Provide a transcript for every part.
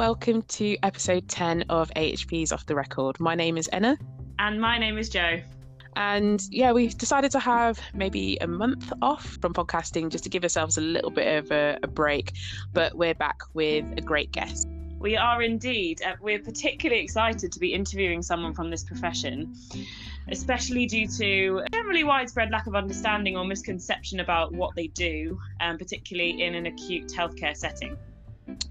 Welcome to episode 10 of AHP's Off the Record. My name is Enna. And my name is Joe. And yeah, we've decided to have maybe a month off from podcasting just to give ourselves a little bit of a, a break. But we're back with a great guest. We are indeed. Uh, we're particularly excited to be interviewing someone from this profession, especially due to generally widespread lack of understanding or misconception about what they do, um, particularly in an acute healthcare setting.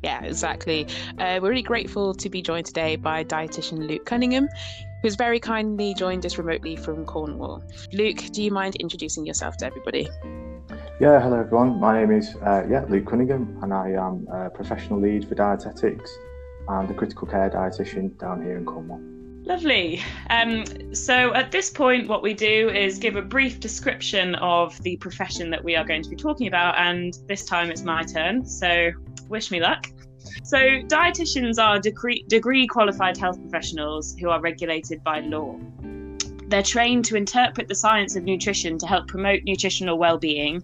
Yeah, exactly. Uh, we're really grateful to be joined today by dietitian Luke Cunningham, who's very kindly joined us remotely from Cornwall. Luke, do you mind introducing yourself to everybody? Yeah, hello everyone. My name is uh, yeah Luke Cunningham, and I am a professional lead for dietetics and a critical care dietitian down here in Cornwall. Lovely. Um, so at this point, what we do is give a brief description of the profession that we are going to be talking about, and this time it's my turn. So wish me luck. So, dietitians are degree, degree qualified health professionals who are regulated by law. They're trained to interpret the science of nutrition to help promote nutritional well-being,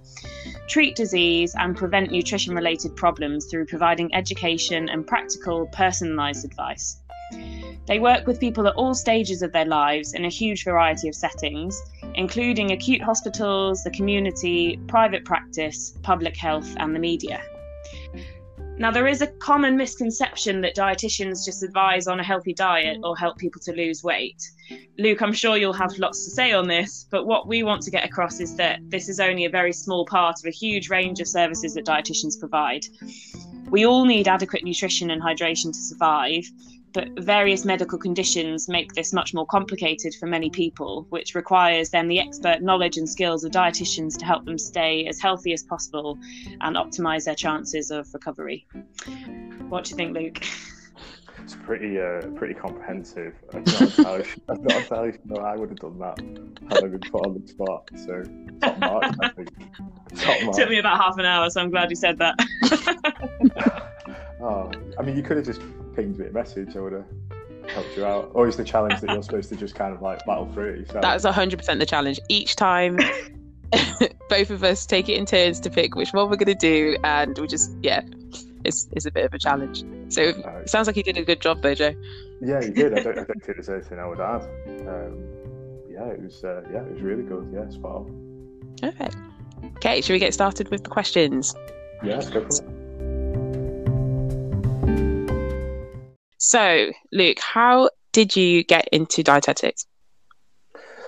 treat disease, and prevent nutrition-related problems through providing education and practical, personalised advice. They work with people at all stages of their lives in a huge variety of settings, including acute hospitals, the community, private practice, public health, and the media. Now, there is a common misconception that dietitians just advise on a healthy diet or help people to lose weight. Luke, I'm sure you'll have lots to say on this, but what we want to get across is that this is only a very small part of a huge range of services that dietitians provide. We all need adequate nutrition and hydration to survive, but various medical conditions make this much more complicated for many people, which requires then the expert knowledge and skills of dietitians to help them stay as healthy as possible and optimize their chances of recovery. What do you think, Luke? It's pretty, uh, pretty comprehensive. I'm not entirely, I'm not entirely sure I would have done that had I been put on the spot. So top mark, I think. Top mark. Took me about half an hour, so I'm glad you said that. oh, I mean, you could have just pinged me a message, I would have helped you out. Or is the challenge that you're supposed to just kind of like battle through it yourself? That's 100% the challenge. Each time, both of us take it in turns to pick which one we're going to do, and we just, yeah, it's, it's a bit of a challenge. So it sounds like you did a good job, though, Jo. Yeah, you did. I don't, I don't think there's anything I would add. Um, yeah, it was, uh, yeah, it was really good. Yeah, spot on. Okay. Okay, should we get started with the questions? Yeah, go for it. So, Luke, how did you get into dietetics?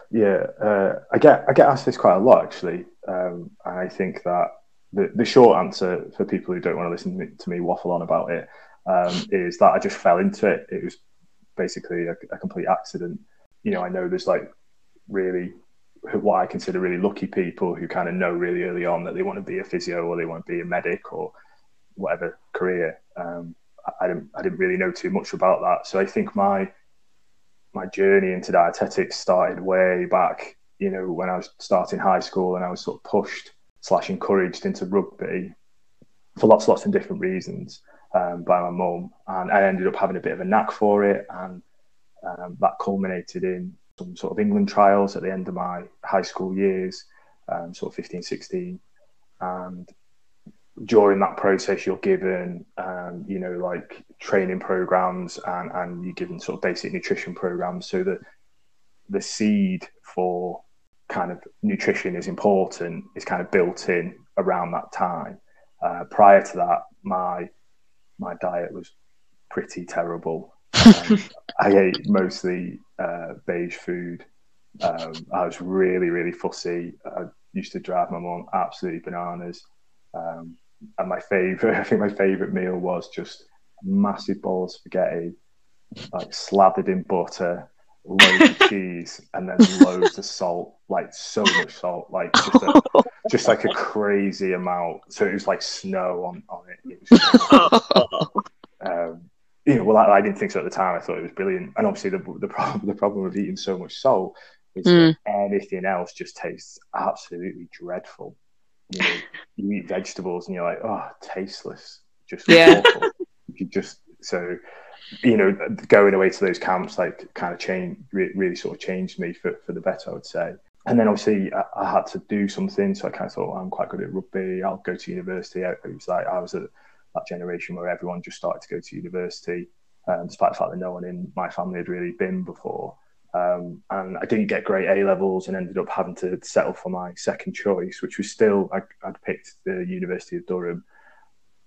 Yeah, uh, I get I get asked this quite a lot actually, um, and I think that the the short answer for people who don't want to listen to me waffle on about it um, is that I just fell into it. It was basically a, a complete accident. You know, I know there's like really what I consider really lucky people who kind of know really early on that they want to be a physio or they want to be a medic or whatever career. Um, I didn't I didn't really know too much about that. So I think my my journey into dietetics started way back, you know, when I was starting high school and I was sort of pushed slash encouraged into rugby for lots lots of different reasons um, by my mum, and I ended up having a bit of a knack for it, and um, that culminated in some sort of England trials at the end of my high school years, um, sort of 15, 16, and during that process you're given um, you know like training programs and and you're given sort of basic nutrition programs so that the seed for kind of nutrition is important is kind of built in around that time. Uh, prior to that my my diet was pretty terrible. Um, i ate mostly uh, beige food. Um, i was really really fussy. I used to drive my mom absolutely bananas. Um, and my favorite, I think my favorite meal was just massive bowl of spaghetti, like slathered in butter, loads of cheese, and then loads of salt, like so much salt, like just, a, just like a crazy amount. So it was like snow on on it. it was, um, you know, well, I, I, didn't think so at the time. I thought it was brilliant, and obviously the the problem the problem with eating so much salt is mm. anything else just tastes absolutely dreadful you know, you eat vegetables and you're like, oh, tasteless, just yeah. awful. you just so you know, going away to those camps like kind of changed, really sort of changed me for, for the better, I would say. And then obviously I, I had to do something, so I kind of thought well, I'm quite good at rugby. I'll go to university. I, it was like I was at that generation where everyone just started to go to university, um, despite the fact that no one in my family had really been before. Um, and I didn't get great A levels and ended up having to settle for my second choice, which was still I, would picked the University of Durham,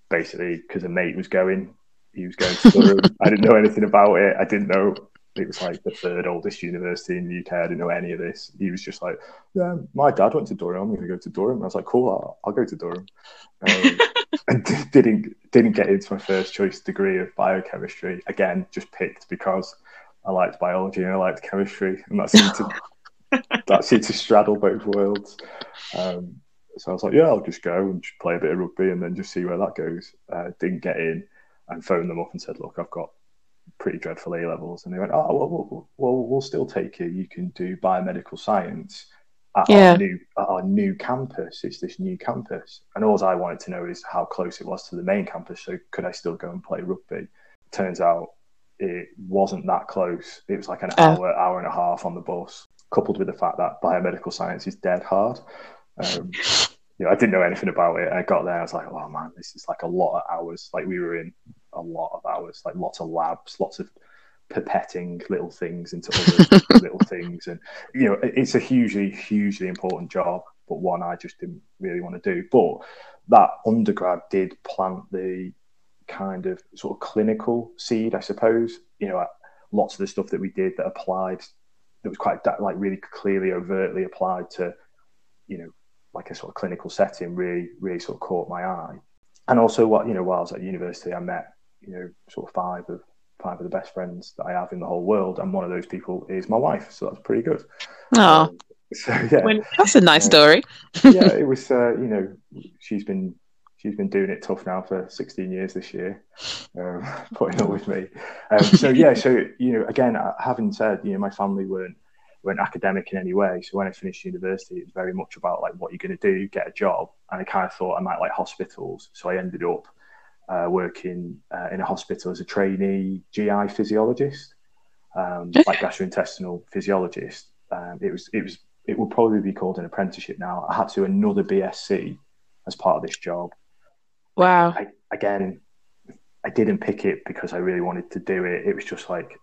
basically because a mate was going. He was going to Durham. I didn't know anything about it. I didn't know it was like the third oldest university in the UK. I didn't know any of this. He was just like, "Yeah, my dad went to Durham. I'm going to go to Durham." And I was like, "Cool, I'll, I'll go to Durham." Um, and didn't didn't get into my first choice degree of biochemistry. Again, just picked because I liked biology and I liked chemistry, and that seemed to that seemed to straddle both worlds. Um, so I was like, "Yeah, I'll just go and just play a bit of rugby and then just see where that goes." Uh, didn't get in, and phoned them up and said, "Look, I've got." pretty dreadful A levels, and they went, "Oh, well, well, we'll still take you. You can do biomedical science at yeah. our new at our new campus. It's this new campus." And all I wanted to know is how close it was to the main campus. So could I still go and play rugby? Turns out it wasn't that close. It was like an oh. hour, hour and a half on the bus, coupled with the fact that biomedical science is dead hard. Um, you know, I didn't know anything about it. I got there, I was like, oh man, this is like a lot of hours. Like we were in a lot of hours, like lots of labs, lots of pipetting little things into other little things, and you know, it's a hugely, hugely important job, but one I just didn't really want to do. But that undergrad did plant the kind of sort of clinical seed, I suppose. You know, lots of the stuff that we did that applied, that was quite like really clearly, overtly applied to, you know, like a sort of clinical setting, really, really sort of caught my eye. And also, what you know, while I was at university, I met you know, sort of five of five of the best friends that I have in the whole world, and one of those people is my wife. So that's pretty good. Oh, um, so yeah, when, that's a nice uh, story. yeah, it was. Uh, you know, she's been she's been doing it tough now for 16 years this year, um, putting up with me. Um, so yeah, so you know, again, having said, you know, my family weren't weren't academic in any way. So when I finished university, it was very much about like what you're going to do, get a job, and I kind of thought I might like hospitals. So I ended up uh, working uh, in a hospital as a trainee GI physiologist, um, like gastrointestinal physiologist. Um, it was it was it would probably be called an apprenticeship now. I had to do another BSc as part of this job. Wow. I, again, I didn't pick it because I really wanted to do it. It was just like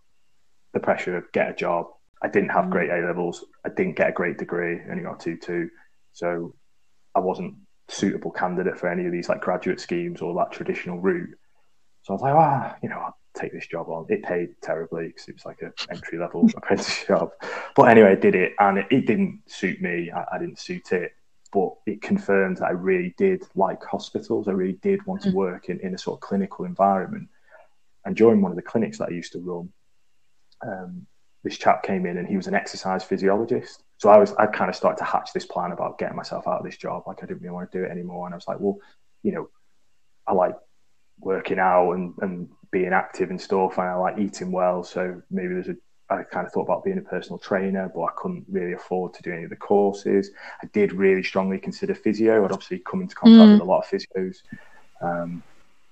the pressure of get a job. I didn't have mm. great A levels. I didn't get a great degree. I only got two two, so I wasn't suitable candidate for any of these like graduate schemes or that traditional route. So I was like, ah, you know, I'll take this job on. It paid terribly because it was like an entry level apprenticeship job. But anyway, I did it and it, it didn't suit me. I, I, didn't suit it. But it confirmed that I really did like hospitals. I really did want to mm. work in, in a sort of clinical environment. And during one of the clinics that I used to run, um, this chap came in and he was an exercise physiologist. So I was, I kind of started to hatch this plan about getting myself out of this job. Like I didn't really want to do it anymore. And I was like, well, you know, I like working out and, and being active and stuff. And I like eating well. So maybe there's a, I kind of thought about being a personal trainer, but I couldn't really afford to do any of the courses. I did really strongly consider physio. I'd obviously come into contact mm. with a lot of physios. Um,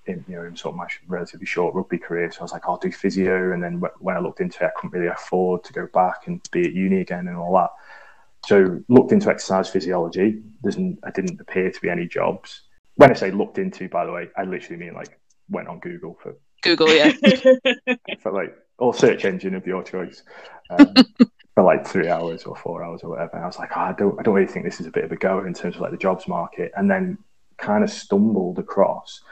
in you know in sort of my relatively short rugby career. So I was like, I'll do physio, and then when I looked into it, I couldn't really afford to go back and be at uni again and all that. So looked into exercise physiology. There's I didn't appear to be any jobs. When I say looked into, by the way, I literally mean like went on Google for Google, yeah, for like or search engine of your choice. Um, for like three hours or four hours or whatever. And I was like, oh, I don't, I don't really think this is a bit of a go in terms of like the jobs market. And then kind of stumbled across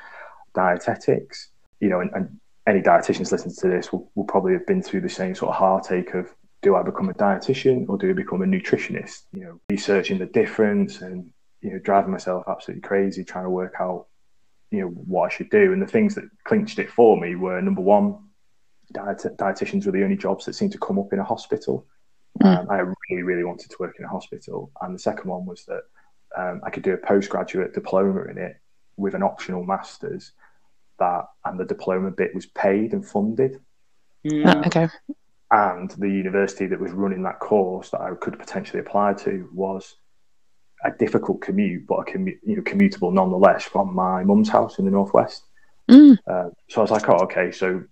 dietetics. You know, and, and any dietitians listening to this will, will probably have been through the same sort of heartache of do I become a dietitian or do I become a nutritionist? You know, researching the difference and you know driving myself absolutely crazy trying to work out you know what I should do. And the things that clinched it for me were number one, diet- dietitians were the only jobs that seemed to come up in a hospital. Mm. Um, I really, really wanted to work in a hospital. And the second one was that um, I could do a postgraduate diploma in it with an optional master's that and the diploma bit was paid and funded. Mm. Um, okay. And the university that was running that course that I could potentially apply to was a difficult commute, but a commu- you know, commutable nonetheless from my mum's house in the northwest. Mm. Uh, so I was like, oh, okay. So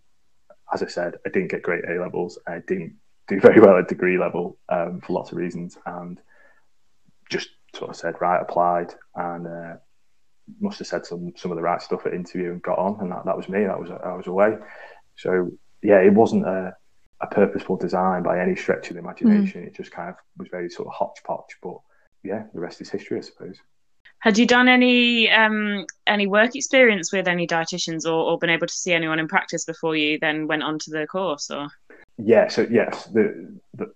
as I said, I didn't get great A levels. I didn't do very well at degree level um, for lots of reasons, and just sort of said, right, applied, and uh, must have said some some of the right stuff at interview and got on, and that, that was me. That was I was away. So yeah, it wasn't a, a purposeful design by any stretch of the imagination. Mm. It just kind of was very sort of hodgepodge. But yeah, the rest is history, I suppose. Had you done any um, any work experience with any dietitians, or, or been able to see anyone in practice before you then went on to the course? Or yeah, so yes, the, the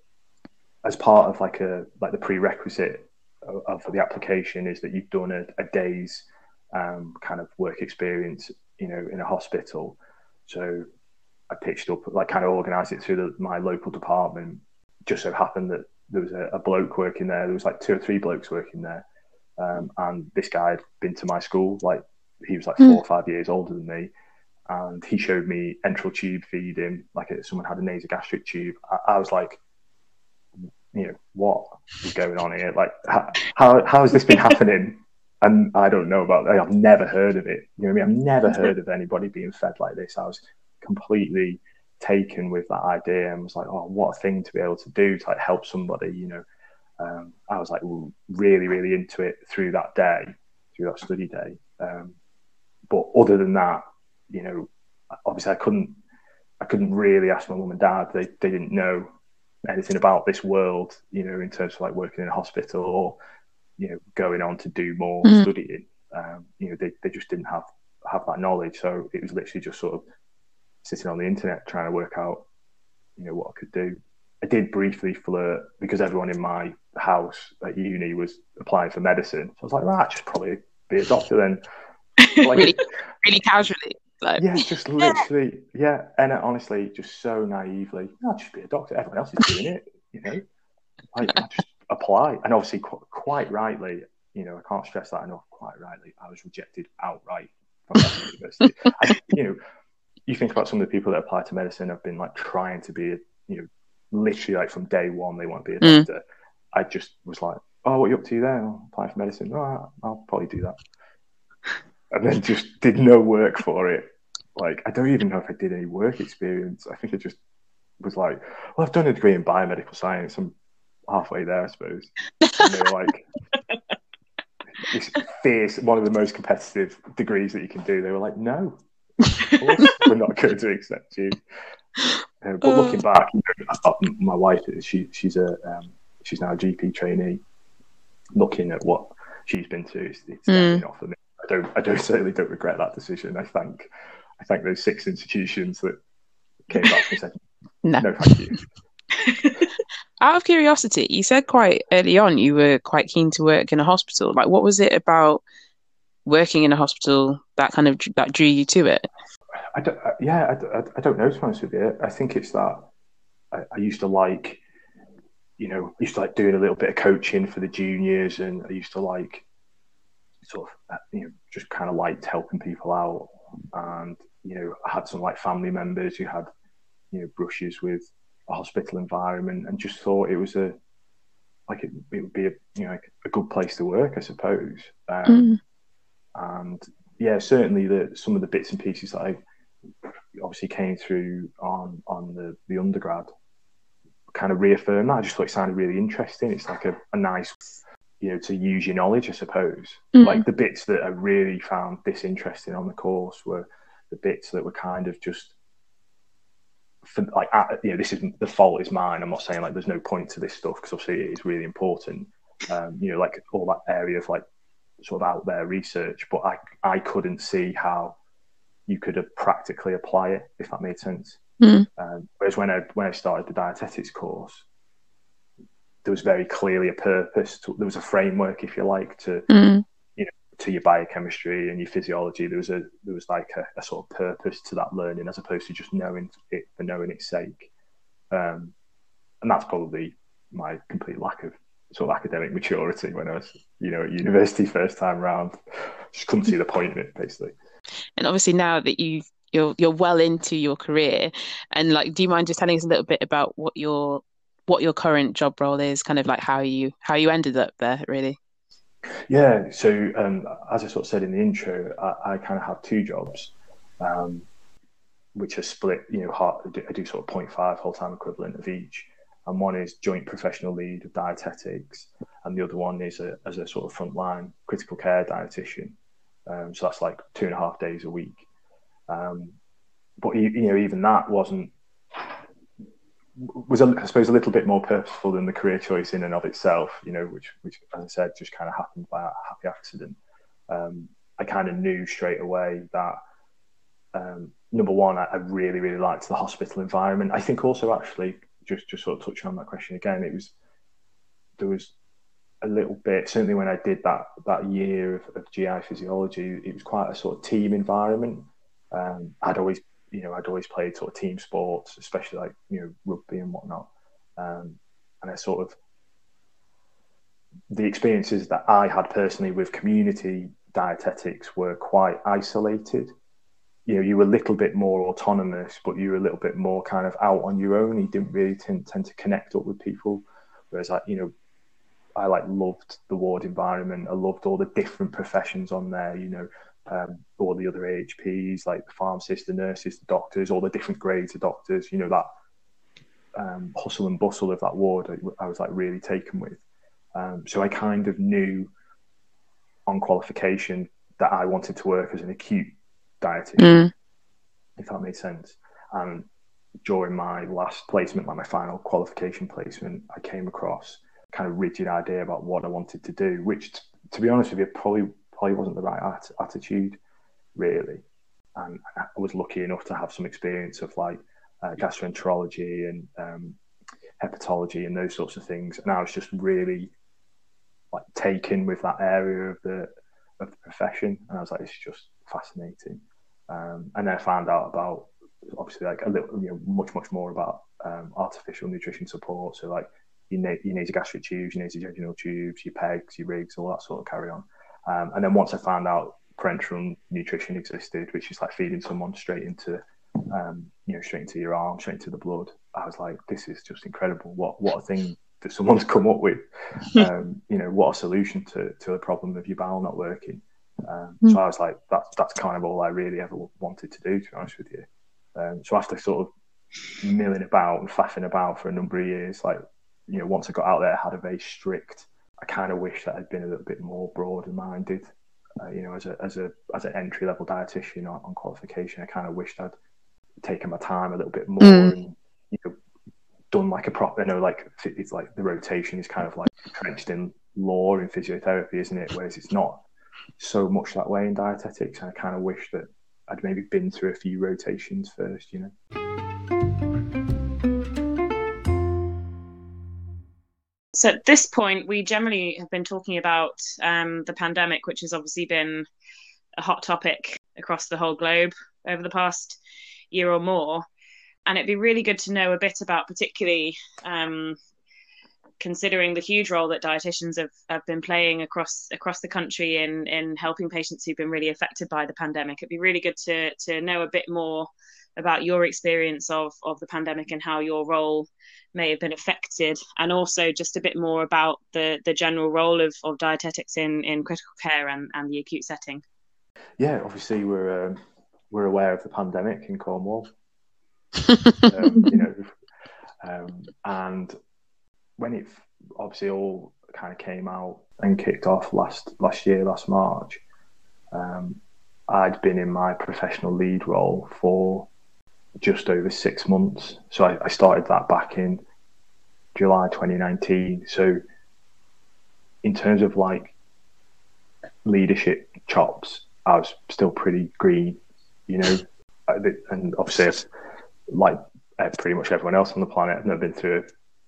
as part of like a like the prerequisite of, of the application is that you've done a, a day's um, kind of work experience, you know, in a hospital. So I pitched up, like, kind of organised it through the, my local department. Just so happened that there was a, a, bloke working there. There was like two or three blokes working there, um, and this guy had been to my school. Like, he was like four mm. or five years older than me, and he showed me enteral tube feeding. Like, someone had a nasogastric tube. I, I was like, you know, what is going on here? Like, how, how, how has this been happening? and I don't know about. I've never heard of it. You know what I mean? I've never heard of anybody being fed like this. I was completely taken with that idea and was like, oh, what a thing to be able to do to like help somebody. You know, um, I was like really, really into it through that day, through that study day. Um, but other than that, you know, obviously I couldn't, I couldn't really ask my mum and dad. They they didn't know anything about this world, you know, in terms of like working in a hospital or you know going on to do more mm. studying. Um, you know, they, they just didn't have have that knowledge. So it was literally just sort of sitting on the internet trying to work out, you know, what I could do. I did briefly flirt because everyone in my house at uni was applying for medicine. So I was like, well, I should probably be a doctor then. Like, really, really casually. Like, yeah, just literally, yeah. And honestly, just so naively, I'll just be a doctor. Everyone else is doing it, you know. Like, I just apply. And obviously, qu- quite rightly, you know, I can't stress that enough. Quite rightly, I was rejected outright from that university. I, you know, you think about some of the people that apply to medicine have been like trying to be, a, you know, literally like from day one they want to be a mm. doctor. I just was like, oh, what are you up to there? I'll apply for medicine. Oh, I'll probably do that. And then just did no work for it. Like, I don't even know if I did any work experience. I think it just was like, well, I've done a degree in biomedical science. I'm halfway there, I suppose. And they were like, this fierce, one of the most competitive degrees that you can do. They were like, no, we're not going to accept you. Uh, but uh. looking back, you know, my wife, she she's a um, she's now a GP trainee. Looking at what she's been to, it's, it's mm. not for me. I don't, I don't certainly don't regret that decision. I thank, I thank those six institutions that came back and said, no, no thank you. Out of curiosity, you said quite early on you were quite keen to work in a hospital. Like, what was it about working in a hospital that kind of that drew you to it? I don't, uh, yeah, I, I, don't know to be honest with you. I think it's that I, I, used to like, you know, I used to like doing a little bit of coaching for the juniors, and I used to like sort of, uh, you know, just kind of liked helping people out. And you know, I had some like family members who had, you know, brushes with a hospital environment, and just thought it was a like it, it would be a you know a good place to work, I suppose. Um, mm. And yeah, certainly the some of the bits and pieces that I obviously came through on on the the undergrad kind of reaffirmed that. I just thought it sounded really interesting. It's like a, a nice you know to use your knowledge, I suppose. Mm. Like the bits that I really found disinteresting on the course were the bits that were kind of just for, like you know this is the fault is mine. I'm not saying like there's no point to this stuff because obviously it is really important. Um, you know, like all that area of like sort of out there research, but I I couldn't see how you could have practically apply it if that made sense. Mm. Um, whereas when I when I started the dietetics course, there was very clearly a purpose. To, there was a framework, if you like, to mm. you know to your biochemistry and your physiology. There was a there was like a, a, sort of purpose to that learning as opposed to just knowing it for knowing its sake. Um, and that's probably my complete lack of sort of academic maturity when I was, you know, at university first time round. Just couldn't see the point in it, basically. And obviously now that you you're you're well into your career, and like, do you mind just telling us a little bit about what your what your current job role is, kind of like how you how you ended up there, really? Yeah. So um, as I sort of said in the intro, I, I kind of have two jobs. Um, which are split, you know, I do sort of 0.5 whole time equivalent of each and one is joint professional lead of dietetics, and the other one is a, as a sort of frontline critical care dietitian. Um, so that's like two and a half days a week. Um, but you know, even that wasn't was a, I suppose a little bit more purposeful than the career choice in and of itself. You know, which which as I said, just kind of happened by a happy accident. Um, I kind of knew straight away that um, number one, I, I, really really liked the hospital environment. I think also actually just just sort of touching on that question again, it was there was a little bit certainly when I did that that year of, of GI physiology, it was quite a sort of team environment. Um, I'd always you know I'd always played sort of team sports, especially like you know rugby and whatnot, um, and I sort of the experiences that I had personally with community dietetics were quite isolated. You know, you were a little bit more autonomous, but you were a little bit more kind of out on your own. You didn't really tend, tend to connect up with people. Whereas, like, you know, I like loved the ward environment. I loved all the different professions on there. You know, um, all the other AHPs, like the pharmacists, the nurses, the doctors, all the different grades of doctors. You know that um, hustle and bustle of that ward. I, I was like really taken with. Um, so I kind of knew on qualification that I wanted to work as an acute dietitian, mm. if that made sense. And during my last placement, like my final qualification placement, I came across kind of rigid idea about what I wanted to do, which, to be honest with you, probably probably wasn't the right at- attitude, really. And I was lucky enough to have some experience of like uh, gastroenterology and um, hepatology and those sorts of things. And I was just really like taken with that area of the of the profession, and I was like, it's just fascinating. Um, and then I found out about obviously like a little, you know, much much more about um, artificial nutrition support. So like you need you need your gastric tubes, you need your jejunal tubes, your pegs, your rigs, all that sort of carry on. Um, and then once I found out parenteral nutrition existed, which is like feeding someone straight into, um, you know, straight into your arm, straight into the blood, I was like, this is just incredible. What what a thing that someone's come up with. Um, you know, what a solution to to the problem of your bowel not working. Um, mm. So I was like, that's that's kind of all I really ever wanted to do, to be honest with you. Um, so after sort of milling about and faffing about for a number of years, like you know, once I got out there, I had a very strict I kind of wish that I'd been a little bit more broad-minded. Uh, you know, as a as a as an entry level dietitian on, on, qualification, I kind of wished I'd taken my time a little bit more mm. and you know done like a proper. You know, like it's like the rotation is kind of like entrenched in law in physiotherapy, isn't it? Whereas it's not so much that way in dietetics. And I kind of wish that I'd maybe been through a few rotations first. You know. So at this point, we generally have been talking about um, the pandemic, which has obviously been a hot topic across the whole globe over the past year or more. And it'd be really good to know a bit about, particularly um, considering the huge role that dietitians have, have been playing across across the country in in helping patients who've been really affected by the pandemic. It'd be really good to to know a bit more about your experience of of the pandemic and how your role may have been affected, and also just a bit more about the the general role of, of dietetics in, in critical care and, and the acute setting. Yeah, obviously we're um, we're aware of the pandemic in Cornwall. um, you know, um, and when it obviously all kind of came out and kicked off last last year, last March, um, I'd been in my professional lead role for just over six months. So I, I started that back in July 2019. So in terms of like leadership chops, I was still pretty green, you know, and obviously, like pretty much everyone else on the planet, I've never been through a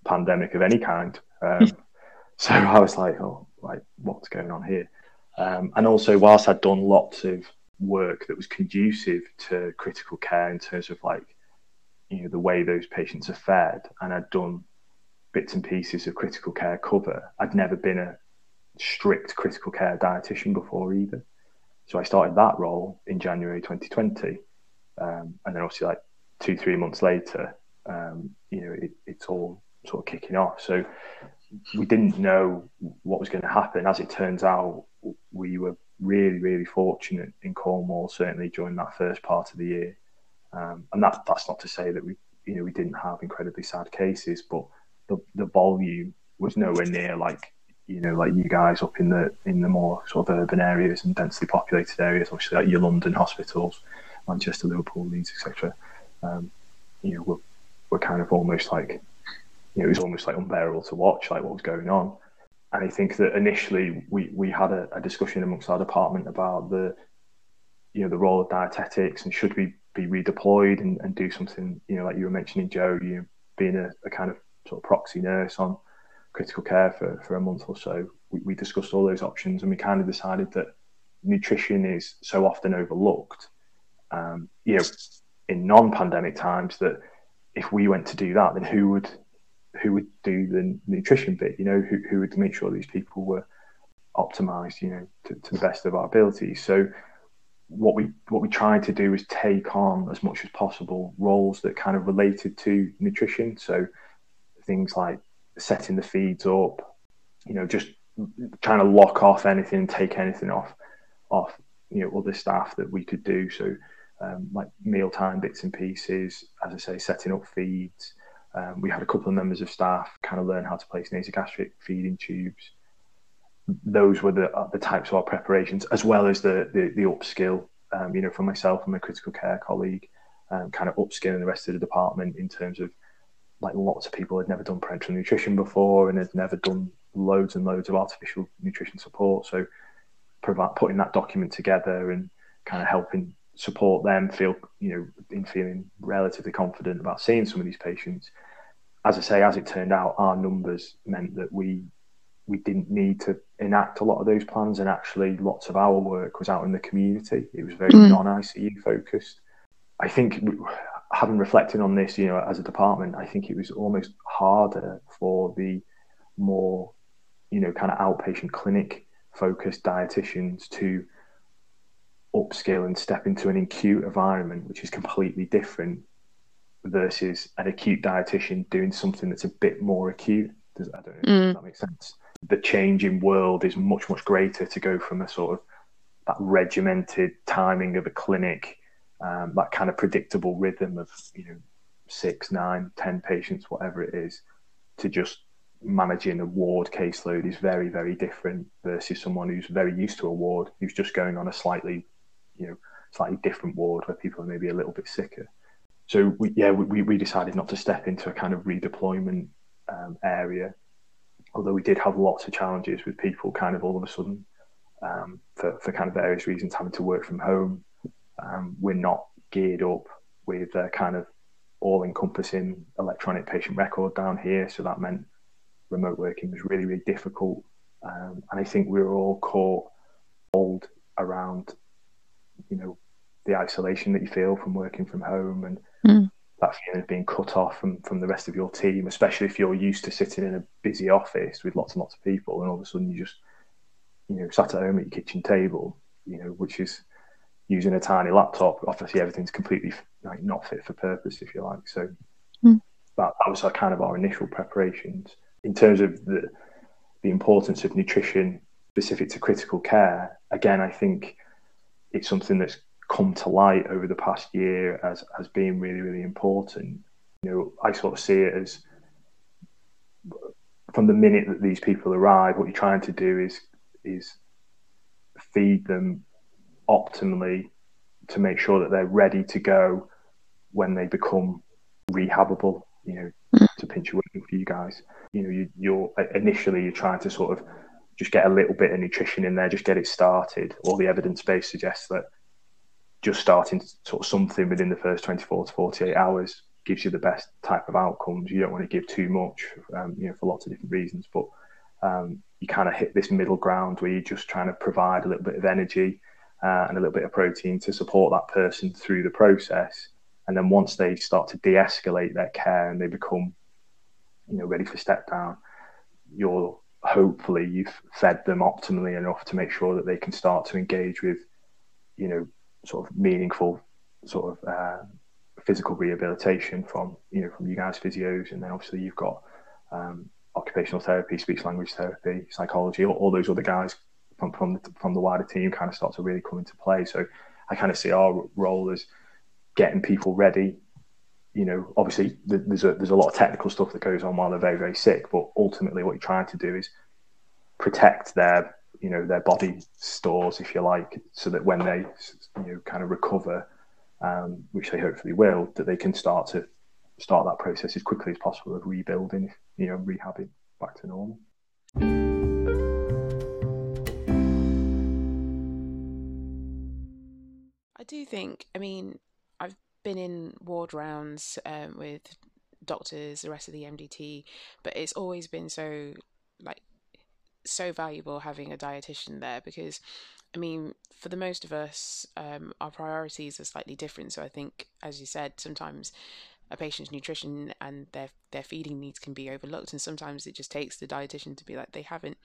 pandemic of any kind. Um, so I was like, oh, like what's going on here? Um, and also, whilst I'd done lots of work that was conducive to critical care in terms of like you know the way those patients are fed and I'd done bits and pieces of critical care cover I'd never been a strict critical care dietitian before either so I started that role in January 2020 um, and then obviously like two three months later um, you know it, it's all sort of kicking off so we didn't know what was going to happen as it turns out we were really, really fortunate in Cornwall, certainly during that first part of the year. Um, and that, that's not to say that we, you know, we didn't have incredibly sad cases, but the, the volume was nowhere near like you know, like you guys up in the in the more sort of urban areas and densely populated areas, obviously like your London hospitals, Manchester, Liverpool, Leeds, etc. Um, you know, we're, we're kind of almost like, you know, it was almost like unbearable to watch, like what was going on. And I think that initially we, we had a, a discussion amongst our department about the, you know, the role of dietetics and should we be redeployed and, and do something, you know, like you were mentioning, Joe, you being a, a kind of sort of proxy nurse on critical care for, for a month or so. We, we discussed all those options and we kind of decided that nutrition is so often overlooked. Um, you know, in non-pandemic times, that if we went to do that, then who would who would do the nutrition bit? You know, who who would make sure these people were optimized? You know, to, to the best of our abilities. So what we what we tried to do was take on as much as possible roles that kind of related to nutrition. So things like setting the feeds up, you know, just trying to lock off anything, take anything off off you know other staff that we could do. So um, like mealtime bits and pieces, as I say, setting up feeds. Um, we had a couple of members of staff kind of learn how to place nasogastric feeding tubes. Those were the uh, the types of our preparations, as well as the the, the upskill. Um, you know, for myself and my critical care colleague, um, kind of upskilling the rest of the department in terms of like lots of people had never done parenteral nutrition before and had never done loads and loads of artificial nutrition support. So, provide, putting that document together and kind of helping support them feel, you know, in feeling relatively confident about seeing some of these patients. As I say, as it turned out, our numbers meant that we we didn't need to enact a lot of those plans, and actually, lots of our work was out in the community. It was very mm. non ICU focused. I think having reflected on this, you know, as a department, I think it was almost harder for the more, you know, kind of outpatient clinic focused dietitians to upskill and step into an acute environment, which is completely different versus an acute dietitian doing something that's a bit more acute. Does I don't know mm. that makes sense. The changing world is much much greater to go from a sort of that regimented timing of a clinic um, that kind of predictable rhythm of you know six, nine, ten patients, whatever it is, to just managing a ward caseload is very, very different versus someone who's very used to a ward, who's just going on a slightly, you know, slightly different ward where people are maybe a little bit sicker. So we, yeah, we, we decided not to step into a kind of redeployment um, area, although we did have lots of challenges with people kind of all of a sudden um, for, for kind of various reasons having to work from home um, we're not geared up with a kind of all encompassing electronic patient record down here. So that meant remote working was really, really difficult. Um, and I think we were all caught old around, you know, the isolation that you feel from working from home and mm. that feeling of being cut off from, from the rest of your team, especially if you're used to sitting in a busy office with lots and lots of people and all of a sudden you just, you know, sat at home at your kitchen table, you know, which is using a tiny laptop, obviously everything's completely like not fit for purpose, if you like. So mm. that, that was our kind of our initial preparations in terms of the the importance of nutrition specific to critical care. Again, I think it's something that's come to light over the past year as as being really really important. You know, I sort of see it as from the minute that these people arrive, what you're trying to do is is feed them optimally to make sure that they're ready to go when they become rehabable. You know, mm. to pinch a word for you guys. You know, you, you're initially you're trying to sort of just get a little bit of nutrition in there, just get it started. All the evidence base suggests that just starting sort of something within the first 24 to 48 hours gives you the best type of outcomes. You don't want to give too much, um, you know, for lots of different reasons. But um, you kind of hit this middle ground where you're just trying to provide a little bit of energy uh, and a little bit of protein to support that person through the process. And then once they start to de-escalate their care and they become, you know, ready for step down, you're hopefully you've fed them optimally enough to make sure that they can start to engage with, you know, sort of meaningful sort of uh, physical rehabilitation from you know from you guys physios, and then obviously you've got um, occupational therapy, speech language therapy, psychology, all, all, those other guys from from the, from the wider team kind of start to really come into play. So I kind of see our role as getting people ready. You know, obviously there's a there's a lot of technical stuff that goes on while they're very very sick, but ultimately what you're trying to do is protect their you know their body stores, if you like, so that when they you know kind of recover, um, which they hopefully will, that they can start to start that process as quickly as possible of rebuilding, you know, rehabbing back to normal. I do think, I mean, been in ward rounds um, with doctors, the rest of the MDT, but it's always been so like so valuable having a dietitian there because I mean, for the most of us, um, our priorities are slightly different. So I think, as you said, sometimes a patient's nutrition and their their feeding needs can be overlooked, and sometimes it just takes the dietitian to be like they haven't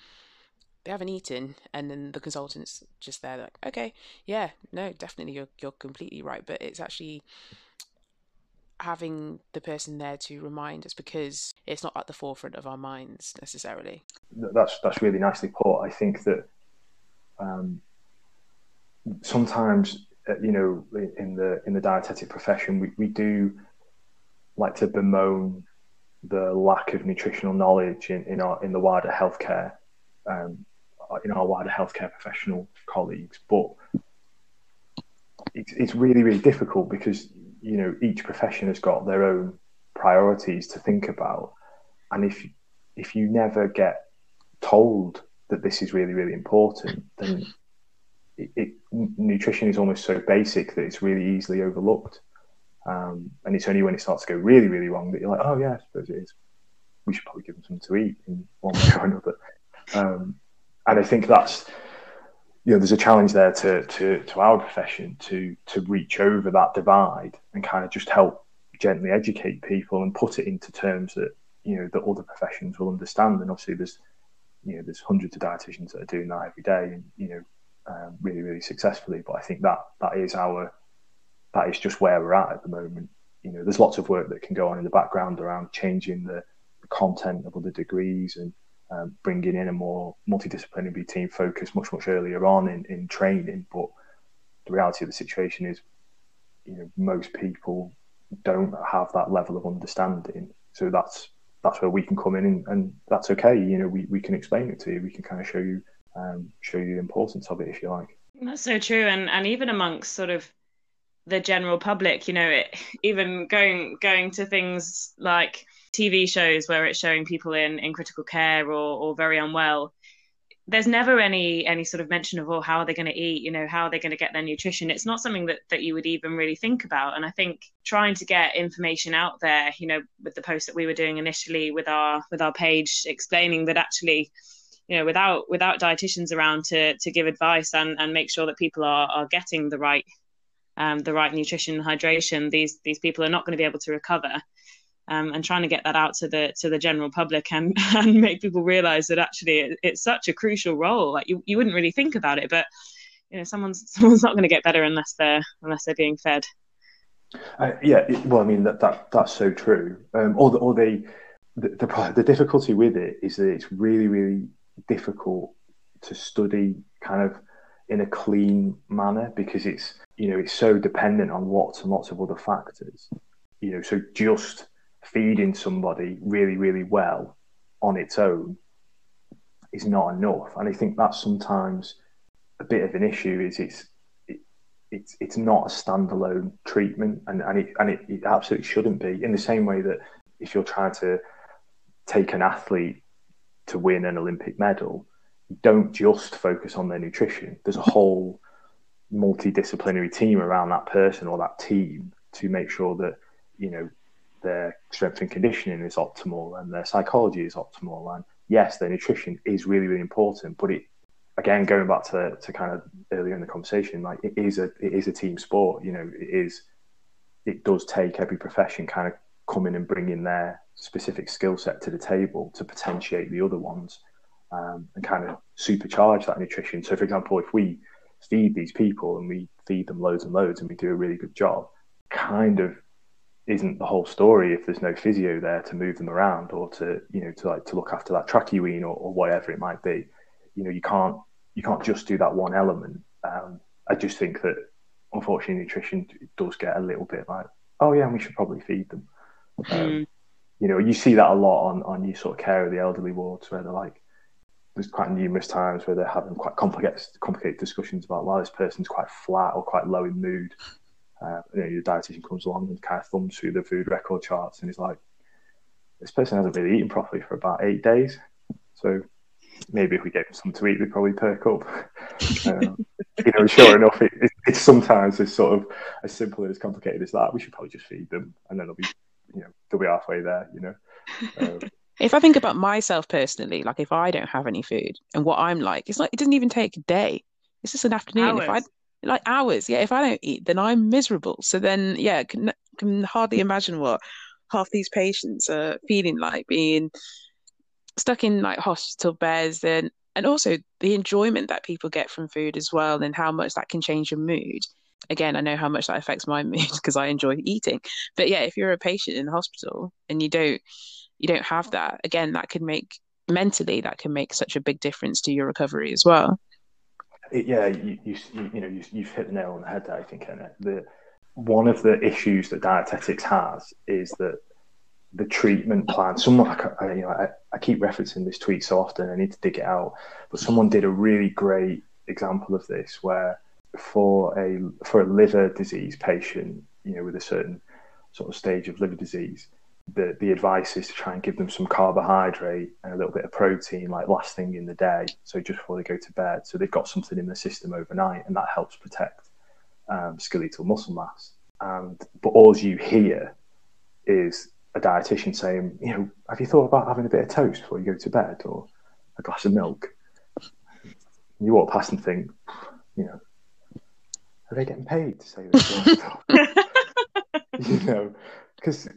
they haven't eaten, and then the consultant's just there like, okay, yeah, no, definitely you're you're completely right, but it's actually having the person there to remind us because it's not at the forefront of our minds necessarily. That's that's really nicely put. I think that um, sometimes uh, you know in the in the dietetic profession we, we do like to bemoan the lack of nutritional knowledge in, in our in the wider healthcare um, in our wider healthcare professional colleagues but it's, it's really really difficult because you know each profession has got their own priorities to think about. And if if you never get told that this is really really important then it, it, nutrition is almost so basic that it's really easily overlooked. Um, and it's only when it starts to go really really wrong that you're like oh yeah i suppose it is. We should probably give them something to eat in one way or another. Um, and i think that's you know, there's a challenge there to, to, to our profession to, to reach over that divide and kind of just help gently educate people and put it into terms that, you know, that other professions will understand. And obviously there's, you know, there's hundreds of dietitians that are doing that every day and, you know, um, really, really successfully. But I think that that is our, that is just where we're at at the moment. You know, there's lots of work that can go on in the background around changing the, the content of other degrees and, um, bringing in a more multidisciplinary team focus much much earlier on in, in training. But the reality of the situation is, you know, most people don't have that level of understanding. So that's that's where we can come in, and, and that's okay. You know, we, we can explain it to you. We can kind of show you um, show you the importance of it if you like. That's so true, and and even amongst sort of the general public, you know, it, even going going to things like TV shows where it's showing people in, in critical care or, or very unwell, there's never any any sort of mention of oh how are they going to eat? You know how are they going to get their nutrition? It's not something that that you would even really think about. And i think trying to get information out there you know with the post that we were doing initially with our with our page explaining that actually you know without without dietitians around to to give advice and and make sure that people are are getting the right um, the right nutrition and hydration these these people are not going to be able to recover um, and trying to get that out to the to the general public and and make people realize that actually it, it's such a crucial role. Like you, you wouldn't really think about it but you know someone's someone's not going to get better unless they're unless they're being fed. Uh, yeah well i mean that, that that's so true. Um, or the, or the, the, the the difficulty with it is that it's really really difficult to study kind of in a clean manner because it's you know it's so dependent on lots and lots of other factors. You know so just feeding somebody really, really well on its own is not enough. And I think that's sometimes a bit of an issue. Is it's it, it's it's not a standalone treatment, and and it and it, it absolutely shouldn't be. In the same way that if you're trying to take an athlete to win an Olympic medal, don't just focus on their nutrition. There's a whole multidisciplinary team around that person or that team to make sure that you know their strength and conditioning is optimal and their psychology is optimal. And yes, their nutrition is really, really important. But it, again, going back to, to kind of earlier in the conversation, like it is a it is a team sport. You know, it is. It does take every profession kind of coming and bringing their specific skill set to the table to potentiate the other ones um, and kind of supercharge that nutrition. So, for example, if we feed these people and we feed them loads and loads and we do a really good job, kind of isn't the whole story if there's no physio there to move them around or to you know to like to look after that tracheoine or, or whatever it might be you know you can't you can't just do that one element um, i just think that unfortunately nutrition does get a little bit like oh yeah we should probably feed them um, mm. you know you see that a lot on on your sort of care of the elderly wards where they're like there's quite numerous times where they're having quite complicated complicated discussions about why this person's quite flat or quite low in mood. Uh, you know, your dietitian comes along and kind of thumbs through the food record charts and he's like, "This person hasn't really eaten properly for about eight days, so maybe if we gave them something to eat, they'd probably perk up." um, you know, sure enough, it, it, it's sometimes as sort of as simple and as complicated as that. We should probably just feed them, and then they'll be, you know, they'll be halfway there. You know. Um, if I think about myself personally, like if I don't have any food and what I'm like, it's like it doesn't even take a day. It's just an afternoon. Hours. If I like hours, yeah. If I don't eat, then I'm miserable. So then, yeah, can can hardly imagine what half these patients are feeling like being stuck in like hospital beds and and also the enjoyment that people get from food as well and how much that can change your mood again i know how much that affects my mood because i enjoy eating but yeah if you're a patient in the hospital and you don't you don't have that again that can make mentally that can make such a big difference to your recovery as well it, yeah you, you you know you, you've hit the nail on the head there i think Annette. the one of the issues that dietetics has is that the treatment plan. Someone, I, you know, I, I, keep referencing this tweet so often. I need to dig it out. But someone did a really great example of this, where for a for a liver disease patient, you know, with a certain sort of stage of liver disease, the the advice is to try and give them some carbohydrate and a little bit of protein, like last thing in the day, so just before they go to bed, so they've got something in the system overnight, and that helps protect um, skeletal muscle mass. And but all you hear is a dietitian saying, you know, have you thought about having a bit of toast before you go to bed or a glass of milk? You walk past and think, you know, are they getting paid to say this? you know, because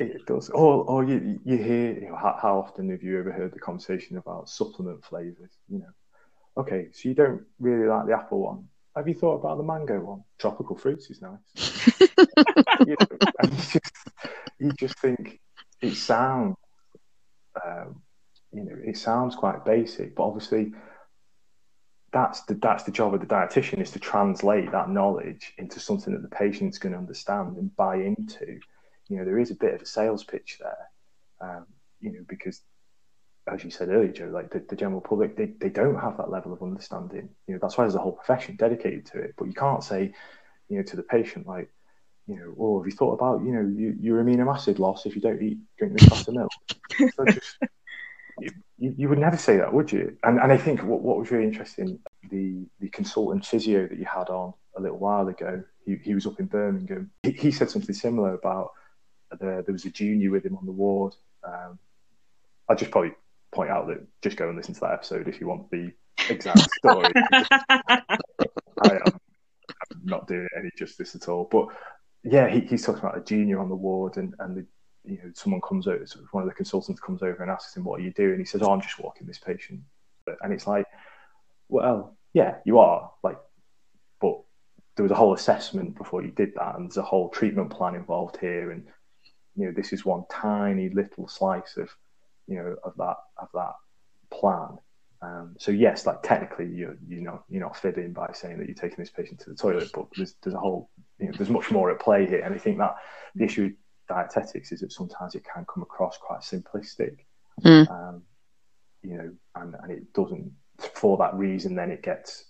it does. Or, or you, you hear, you know, how, how often have you ever heard the conversation about supplement flavors? You know, okay, so you don't really like the apple one. Have you thought about the mango one? Tropical fruits is nice. you, know, you, just, you just think it sounds, um, you know, it sounds quite basic, but obviously that's the that's the job of the dietitian is to translate that knowledge into something that the patient's going to understand and buy into. You know, there is a bit of a sales pitch there, um, you know, because as you said earlier, Joe, like the, the, general public, they, they don't have that level of understanding. You know, that's why there's a whole profession dedicated to it. But you can't say, you know, to the patient, like, you know, oh, have you thought about, you know, you, your amino acid loss if you don't eat drink this glass of milk? so just, you, you, would never say that, would you? And and I think what, what was really interesting, the the consultant physio that you had on a little while ago, he, he was up in Birmingham. He, he said something similar about the, there was a junior with him on the ward. Um, I just probably point out that just go and listen to that episode if you want the exact story. I am not doing it any justice at all. But yeah, he, he's talking about a junior on the ward, and and the, you know someone comes so one of the consultants comes over and asks him, "What are you doing?" He says, "Oh, I'm just walking this patient," and it's like, well, yeah, you are like, but there was a whole assessment before you did that, and there's a whole treatment plan involved here, and you know this is one tiny little slice of you know of that of that plan. Um, so yes, like technically you're you know you're not fibbing by saying that you're taking this patient to the toilet, but there's there's a whole you know there's much more at play here, and I think that the issue dietetics is that sometimes it can come across quite simplistic, mm. um, you know, and, and it doesn't for that reason then it gets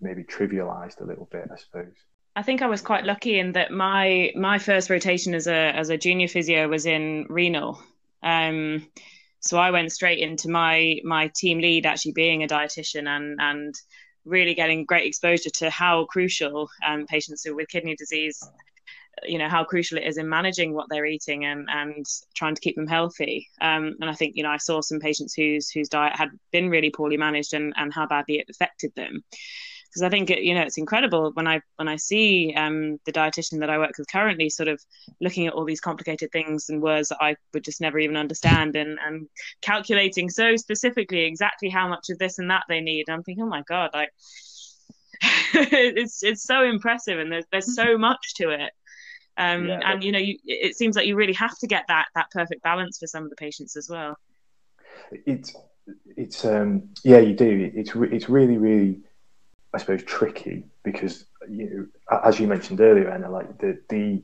maybe trivialized a little bit, I suppose. I think I was quite lucky in that my my first rotation as a as a junior physio was in renal. Um, so I went straight into my my team lead actually being a dietitian and and really getting great exposure to how crucial um, patients with kidney disease you know how crucial it is in managing what they're eating and and trying to keep them healthy um, and i think you know i saw some patients whose whose diet had been really poorly managed and and how badly it affected them because I think it, you know it's incredible when I when I see um, the dietitian that I work with currently sort of looking at all these complicated things and words that I would just never even understand and and calculating so specifically exactly how much of this and that they need. And I'm thinking, oh my god, like it's it's so impressive and there's there's so much to it. Um, yeah, and you know, you, it seems like you really have to get that that perfect balance for some of the patients as well. It's it's um yeah, you do. It's it's really really I suppose, tricky because you know, as you mentioned earlier, Anna, like the the